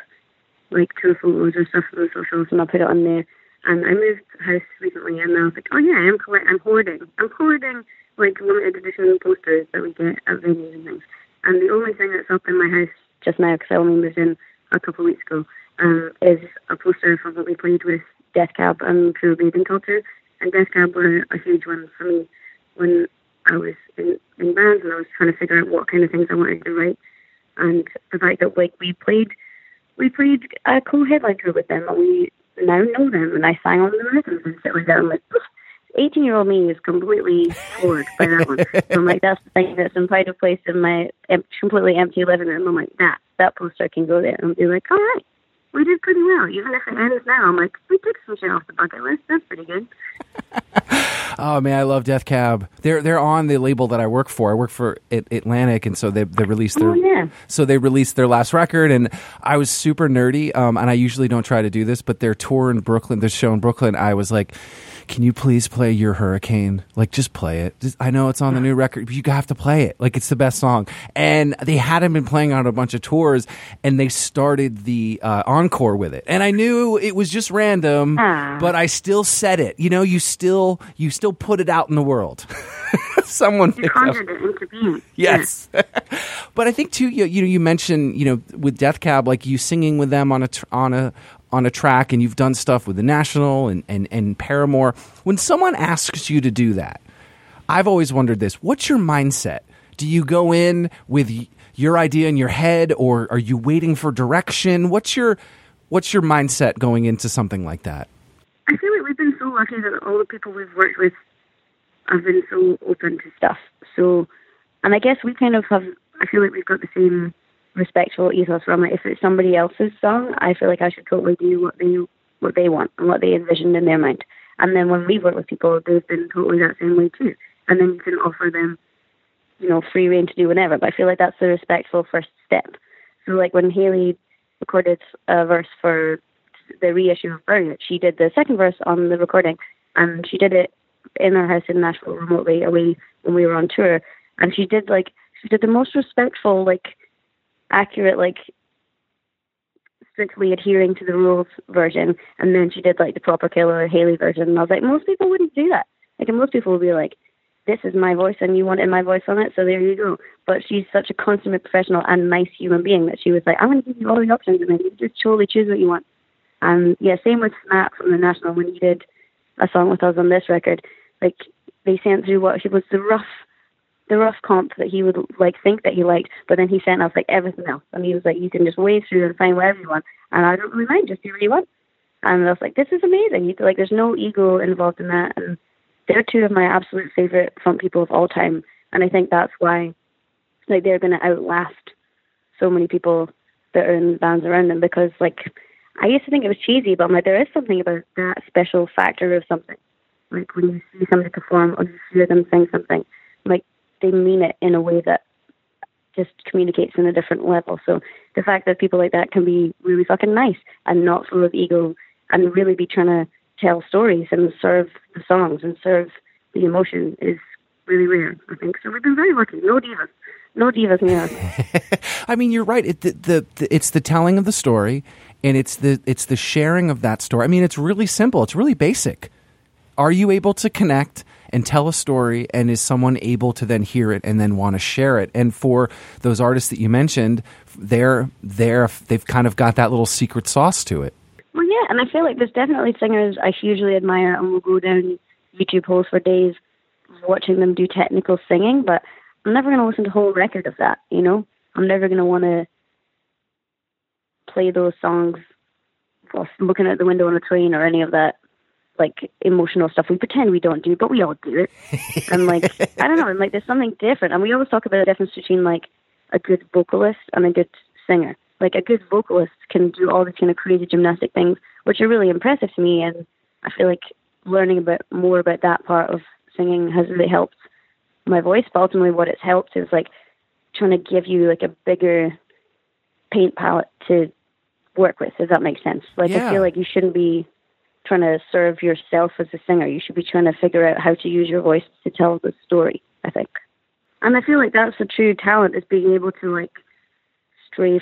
like two photos or stuff from the socials and I'll put it on there. And I moved house recently and I was like, oh yeah, I'm collect- I'm hoarding. I'm hoarding like limited edition posters that we get at venues and things. And the only thing that's up in my house just now, because I only moved in a couple of weeks ago, um, is a poster from what we played with Death Cab and Pure Bathing Culture. And Death Cab were a huge one for me when I was in, in bands and I was trying to figure out what kind of things I wanted to write. And the fact that like we played, we played a co-headline tour with them, and we now know them, and I sang on the rhythms and like that. I'm like, 18 year old me is completely floored by that one. so I'm like, that's the thing that's in pride of place in my em- completely empty living room. I'm like, that, that poster can go there. And I'll be like, all right, we did pretty well. Even if it ends now, I'm like, we took some shit off the bucket list. That's pretty good. Oh man, I love Death Cab. They're they're on the label that I work for. I work for Atlantic, and so they they released their Oh, yeah. so they released their last record, and I was super nerdy. Um, and I usually don't try to do this, but their tour in Brooklyn, their show in Brooklyn, I was like. Can you please play your hurricane? Like, just play it. Just, I know it's on the new record, but you have to play it. Like, it's the best song. And they hadn't been playing on a bunch of tours, and they started the uh, encore with it. And I knew it was just random, Ah. but I still said it. You know, you still you still put it out in the world. Someone You conjured it into being. Yes, but I think too. You you know you mentioned you know with Death Cab like you singing with them on a tr- on a on a track, and you've done stuff with the National and and and Paramore. When someone asks you to do that, I've always wondered this: What's your mindset? Do you go in with your idea in your head, or are you waiting for direction? What's your what's your mindset going into something like that? I feel like we've been so lucky that all the people we've worked with have been so open to stuff. So, and I guess we kind of have, I feel like we've got the same respectful ethos from it. If it's somebody else's song, I feel like I should totally do what they what they want and what they envisioned in their mind. And then when we work with people, they've been totally that same way too. And then you can offer them, you know, free reign to do whatever. But I feel like that's the respectful first step. So like when Hayley recorded a verse for the reissue of Burn she did the second verse on the recording, and she did it in her house in Nashville remotely away when we were on tour. And she did like she did the most respectful, like accurate, like strictly adhering to the rules version, and then she did like the proper Killer Hayley version. And I was like, most people wouldn't do that. Like, and most people would be like, "This is my voice, and you wanted my voice on it, so there you go." But she's such a consummate professional and nice human being that she was like, "I'm going to give you all the options, and then you just totally choose what you want." And yeah, same with Matt from the National when he did a song with us on this record. Like they sent through what he was the rough the rough comp that he would like think that he liked, but then he sent us like everything else. And he was like, You can just wade through and find whatever you want and I don't really mind, just do what you want. And I was like, This is amazing. You like there's no ego involved in that and they're two of my absolute favourite front people of all time. And I think that's why like they're gonna outlast so many people that are in bands around them because like I used to think it was cheesy, but I'm like, there is something about that special factor of something. Like when you see somebody perform or you hear them sing something, like they mean it in a way that just communicates in a different level. So the fact that people like that can be really fucking nice and not full of ego and really be trying to tell stories and serve the songs and serve the emotion is really rare, I think. So we've been very lucky. No divas. No divas us. I mean, you're right. It, the, the, the, it's the telling of the story, and it's the it's the sharing of that story. I mean, it's really simple. It's really basic. Are you able to connect and tell a story, and is someone able to then hear it and then want to share it? And for those artists that you mentioned, they're they're they've kind of got that little secret sauce to it. Yeah, and I feel like there's definitely singers I hugely admire and will go down YouTube holes for days watching them do technical singing, but I'm never going to listen to a whole record of that, you know? I'm never going to want to play those songs whilst looking out the window on a train or any of that, like, emotional stuff we pretend we don't do, but we all do it. and, like, I don't know, and, like, there's something different. And we always talk about the difference between, like, a good vocalist and a good singer. Like a good vocalist can do all these kind of crazy gymnastic things, which are really impressive to me. And I feel like learning a bit more about that part of singing has really helped my voice. But ultimately, what it's helped is like trying to give you like a bigger paint palette to work with. Does that make sense? Like Yeah. I feel like you shouldn't be trying to serve yourself as a singer. You should be trying to figure out how to use your voice to tell the story. I think, and I feel like that's the true talent is being able to like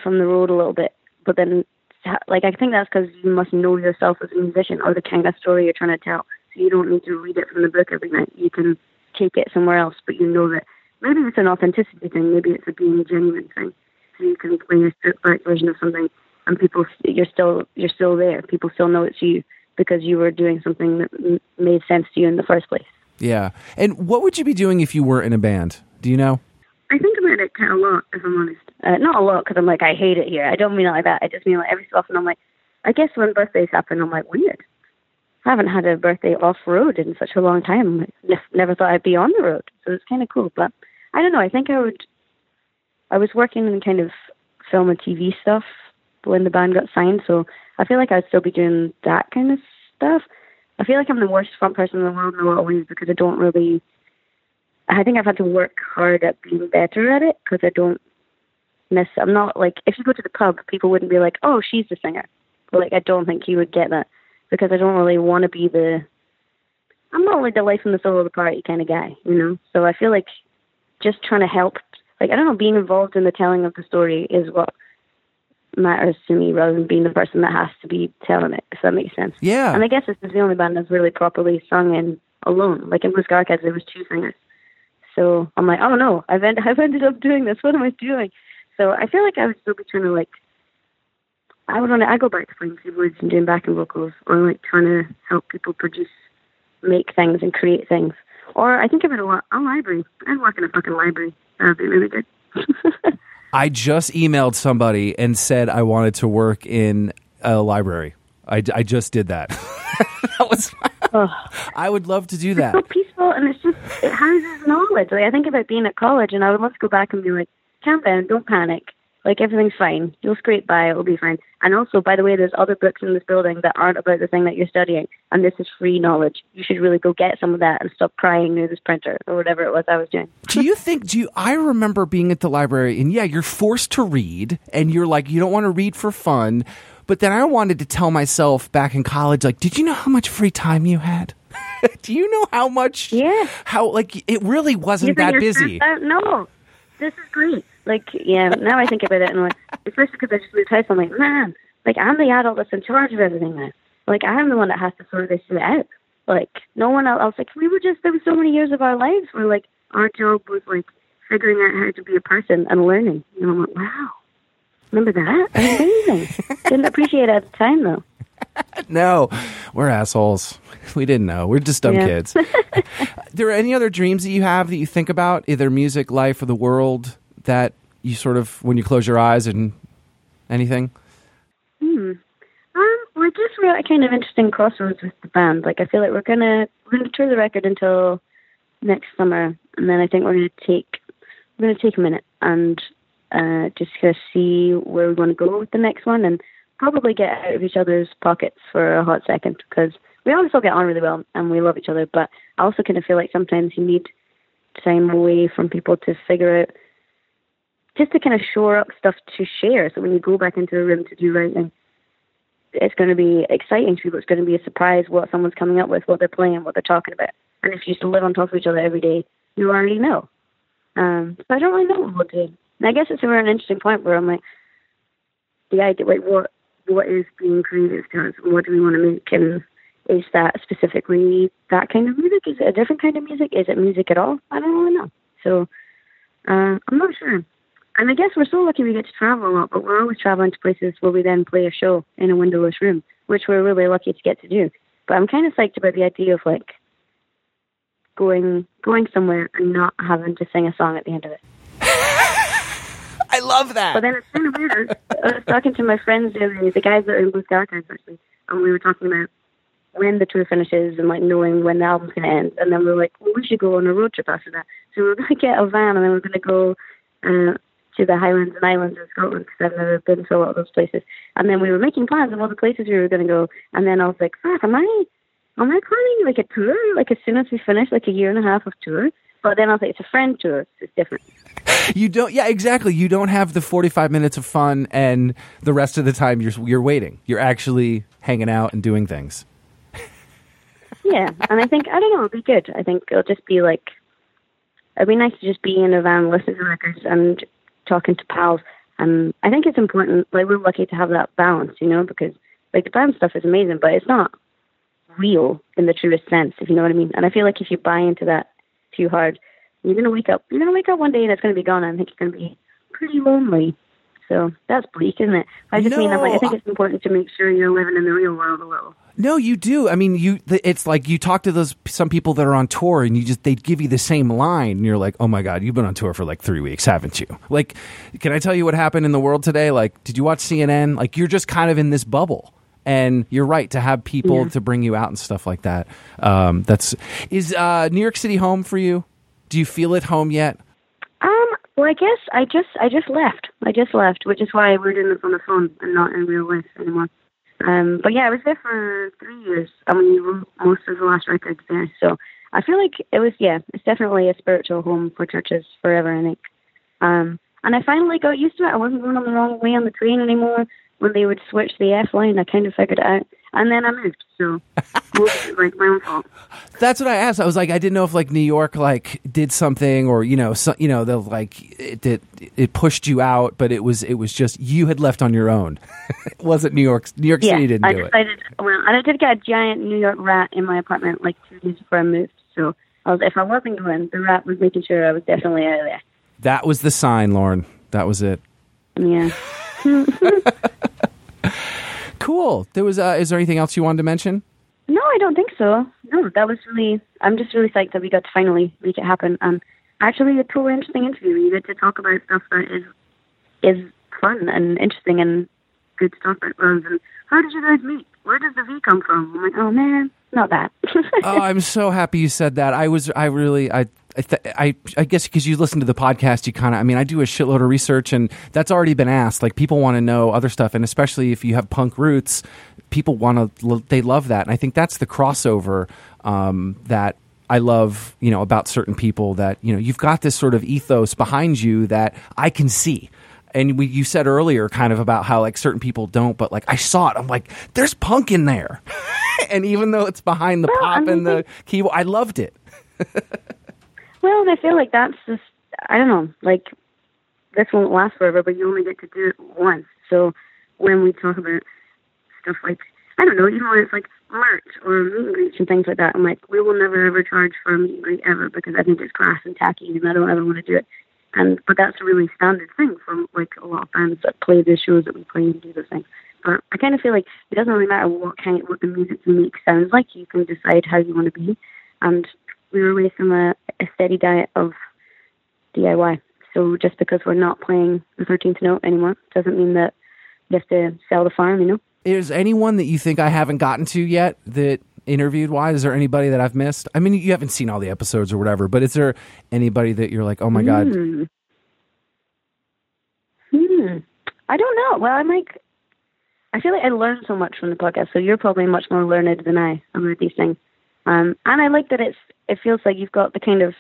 from the road a little bit, but then like I think that's because you must know yourself as a musician or the kind of story you're trying to tell. So you don't need to read it from the book every night. You can take it somewhere else, but you know that maybe it's an authenticity thing. Maybe it's a being genuine thing. So you can play a stripped back version of something, and people you're still you're still there. People still know it's you because you were doing something that made sense to you in the first place. Yeah. And what would you be doing if you were in a band? Do you know? I think about it quite a lot, if I'm honest. Uh, not a lot, because I'm like, I hate it here. I don't mean it like that. I just mean like every so often I'm like, I guess when birthdays happen, I'm like, weird. I haven't had a birthday off road in such a long time. Ne- never thought I'd be on the road, so it's kind of cool. But I don't know. I think I would. I was working in kind of film and TV stuff when the band got signed, so I feel like I'd still be doing that kind of stuff. I feel like I'm the worst front person in the world in a lot of ways because I don't really. I think I've had to work hard at being better at it because I don't miss. I'm not like if you go to the pub, people wouldn't be like, "Oh, she's the singer." But, like I don't think you would get that because I don't really want to be the. I'm not like the life and the soul of the party kind of guy, you know. So I feel like just trying to help, like I don't know, being involved in the telling of the story is what matters to me rather than being the person that has to be telling it. If that makes sense. Yeah. And I guess this is the only band that's really properly sung in alone. Like in Blue Sky Archives, there was two singers. So I'm like, oh no, I've end- I've ended up doing this. What am I doing? So I feel like I would still be trying to like. I would want to. I go back to playing keyboards and doing backing vocals, or like trying to help people produce, make things and create things. Or I think of it a lot. A library. I'd work in a fucking library. That would be really good. I just emailed somebody and said I wanted to work in a library. I, I just did that. that was. I would love to do that. so peaceful and it's just it houses knowledge. Like I think about being at college and I would love to go back and be like, calm down, don't panic. Like everything's fine. You'll scrape by, it'll be fine. And also, by the way, there's other books in this building that aren't about the thing that you're studying, and this is free knowledge. You should really go get some of that and stop crying near this printer or whatever it was I was doing. do you think do you I remember being at the library and yeah, you're forced to read and you're like you don't want to read for fun, but then I wanted to tell myself back in college like, did you know how much free time you had? do you know how much Yeah. how like it really wasn't think that busy. out? No, this is great. Like, yeah, now I think about it and like, especially because I just moved house, I'm like, man, like I'm the adult that's in charge of everything now. Like I'm the one that has to sort this shit out. Like no one else. Like we were just there was so many years of our lives where like our job was like figuring out how to be a person and learning. And I'm like, wow, remember that? Amazing. Didn't appreciate it at the time though. No, we're assholes. We didn't know. We're just dumb Yeah. kids. there are any other dreams that you have that you think about, either music, life, or the world, that you sort of, when you close your eyes and anything? Hmm. Um, well, I guess we're just at a kind of interesting crossroads with the band. Like, I feel like we're gonna we're gonna tour the record until next summer, and then I think we're gonna take we're gonna take a minute and uh, just kind of see where we want to go with the next one, and probably get out of each other's pockets for a hot second because we always all get on really well and we love each other. But I also kind of feel like sometimes you need time away from people to figure out just to kind of shore up stuff to share. So when you go back into the room to do writing it's going to be exciting to people. It's going to be a surprise what someone's coming up with, what they're playing, what they're talking about. And if you to live on top of each other every day, you already know. Um, so I don't really know what we'll do. And I guess it's we're an interesting point where I'm like, the idea, like, what what is being creative to us? What do we want to make? And is that specifically that kind of music? Is it a different kind of music? Is it music at all? I don't really know. So uh, I'm not sure. And I guess we're so lucky we get to travel a lot, but we're always traveling to places where we then play a show in a windowless room, which we're really lucky to get to do. But I'm kind of psyched about the idea of like going going somewhere and not having to sing a song at the end of it. Love that. But then it's kind of weird. I was talking to my friends the other day, the guys that are in Blue Sky Archives actually, and we were talking about when the tour finishes and like knowing when the album's going to end. And then we were like, well, we should go on a road trip after that. So we are going to get a van and then we're going to go uh, to the Highlands and Islands of Scotland because I've never been to a lot of those places. And then we were making plans of all the places we were going to go. And then I was like, fuck, am I, am I planning like a tour? Like as soon as we finish like a year and a half of tour. But then I was like, it's a friend tour. It's different. You don't, yeah, exactly. You don't have the forty-five minutes of fun, and the rest of the time you're you're waiting. You're actually hanging out and doing things. Yeah, and I think I don't know, it'll be good. I think it'll just be like it'd be nice to just be in a van listening to records and talking to pals. And I think it's important. Like we're lucky to have that balance, you know, because like the band stuff is amazing, but it's not real in the truest sense, if you know what I mean. And I feel like if you buy into that too hard, you're gonna wake up. You're gonna wake up one day and it's gonna be gone. And I think you're gonna be pretty lonely. So that's bleak, isn't it? I just mean I'm like I think it's important to make sure you're living in the real world a little. No, you do. I mean, you. It's like you talk to those some people that are on tour, and you just they give you the same line, and you're like, "Oh my god, you've been on tour for like three weeks, haven't you?" Like, can I tell you what happened in the world today? Like, did you watch CNN? Like, you're just kind of in this bubble, and you're right to have people Yeah. to bring you out and stuff like that. Um, that's is uh, New York City home for you? Do you feel at home yet? Um, well, I guess I just I just left. I just left, which is why we're doing this on the phone and not in real life anymore. Um, but yeah, I was there for three years. I mean, we wrote most of the last records there, so I feel like it was yeah, it's definitely a spiritual home for CHVRCHES forever. I think. Um, and I finally got used to it. I wasn't going on the wrong way on the train anymore. When they would switch the F line, I kind of figured it out. And then I moved, so it, like my own fault. That's what I asked. I was like, I didn't know if like New York like did something, or you know, so, you know, the like it, it it pushed you out, but it was it was just you had left on your own. it wasn't New York. New York yeah, City didn't I do it. Well, and I did get a giant New York rat in my apartment like two days before I moved. So I was, if I wasn't going, the rat was making sure I was definitely out of there. That was the sign, Lauren. That was it. Yeah. Cool. There was. Uh, is there anything else you wanted to mention? No, I don't think so. No, that was really. I'm just really psyched that we got to finally make it happen. Um, actually, a totally interesting interview. You get to talk about stuff that is is fun and interesting and good talk about. Rather than how did you guys meet? Where does the V come from? I'm like, oh man, not that. oh, I'm so happy you said that. I was. I really. I. I, th- I, I guess because you listen to the podcast, you kind of, I mean, I do a shitload of research and that's already been asked. Like, people want to know other stuff. And especially if you have punk roots, people want to, they love that. And I think that's the crossover um, that I love, you know, about certain people that, you know, you've got this sort of ethos behind you that I can see. And we, you said earlier kind of about how like certain people don't, but like I saw it. I'm like, there's punk in there. and even though it's behind the Well, I pop mean, and the keyboard, I loved it. Well, and I feel like that's just I don't know, like this won't last forever, but you only get to do it once. So when we talk about stuff like I don't know, even when it's like merch or meet and greets and things like that, I'm like, we will never ever charge for a meet and greet ever because I think it's crass and tacky and I don't ever want to do it. And but that's a really standard thing for like a lot of bands that play the shows that we play and do those things. But I kind of feel like it doesn't really matter what kind what the music you make sounds like. You can decide how you want to be. And we were raised on a, a steady diet of DIY. So just because we're not playing the 13th note anymore doesn't mean that you have to sell the farm, you know? Is anyone that you think I haven't gotten to yet that interviewed wise? Is there anybody that I've missed? I mean, you haven't seen all the episodes or whatever, but is there anybody that you're like, oh my God, Hmm. Hmm. I don't know. Well, I'm like, I feel like I learned so much from the podcast. So you're probably much more learned than I about these things. Um, and I like that it's. It feels like you've got the kind of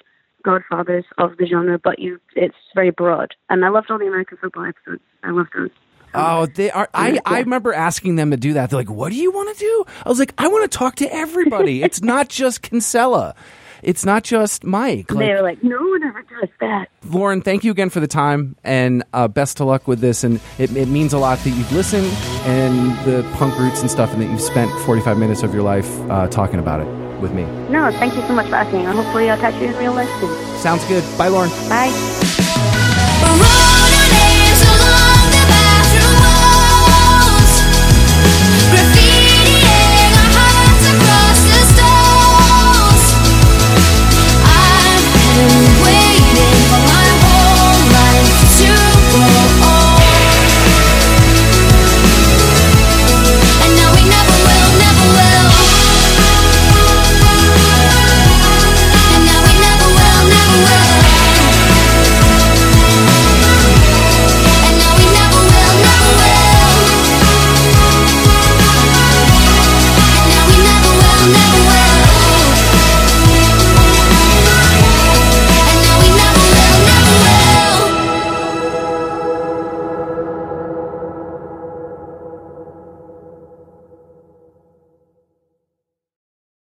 godfathers of the genre, but you it's very broad. And I loved all the American football episodes. I loved those. Oh, they are. I, I remember asking them to do that. They're like, "What do you want to do?" I was like, "I want to talk to everybody. it's not just Kinsella. It's not just Mike." they Like, were like, no one ever does that. Lauren, thank you again for the time, and uh, best of luck with this. And it, it means a lot that you've listened and the punk roots and stuff, and that you've spent 45 minutes of your life uh, talking about it with me. No, thank you so much for asking. And hopefully I'll catch you in real life soon. Sounds good. Bye, Lauren. Bye.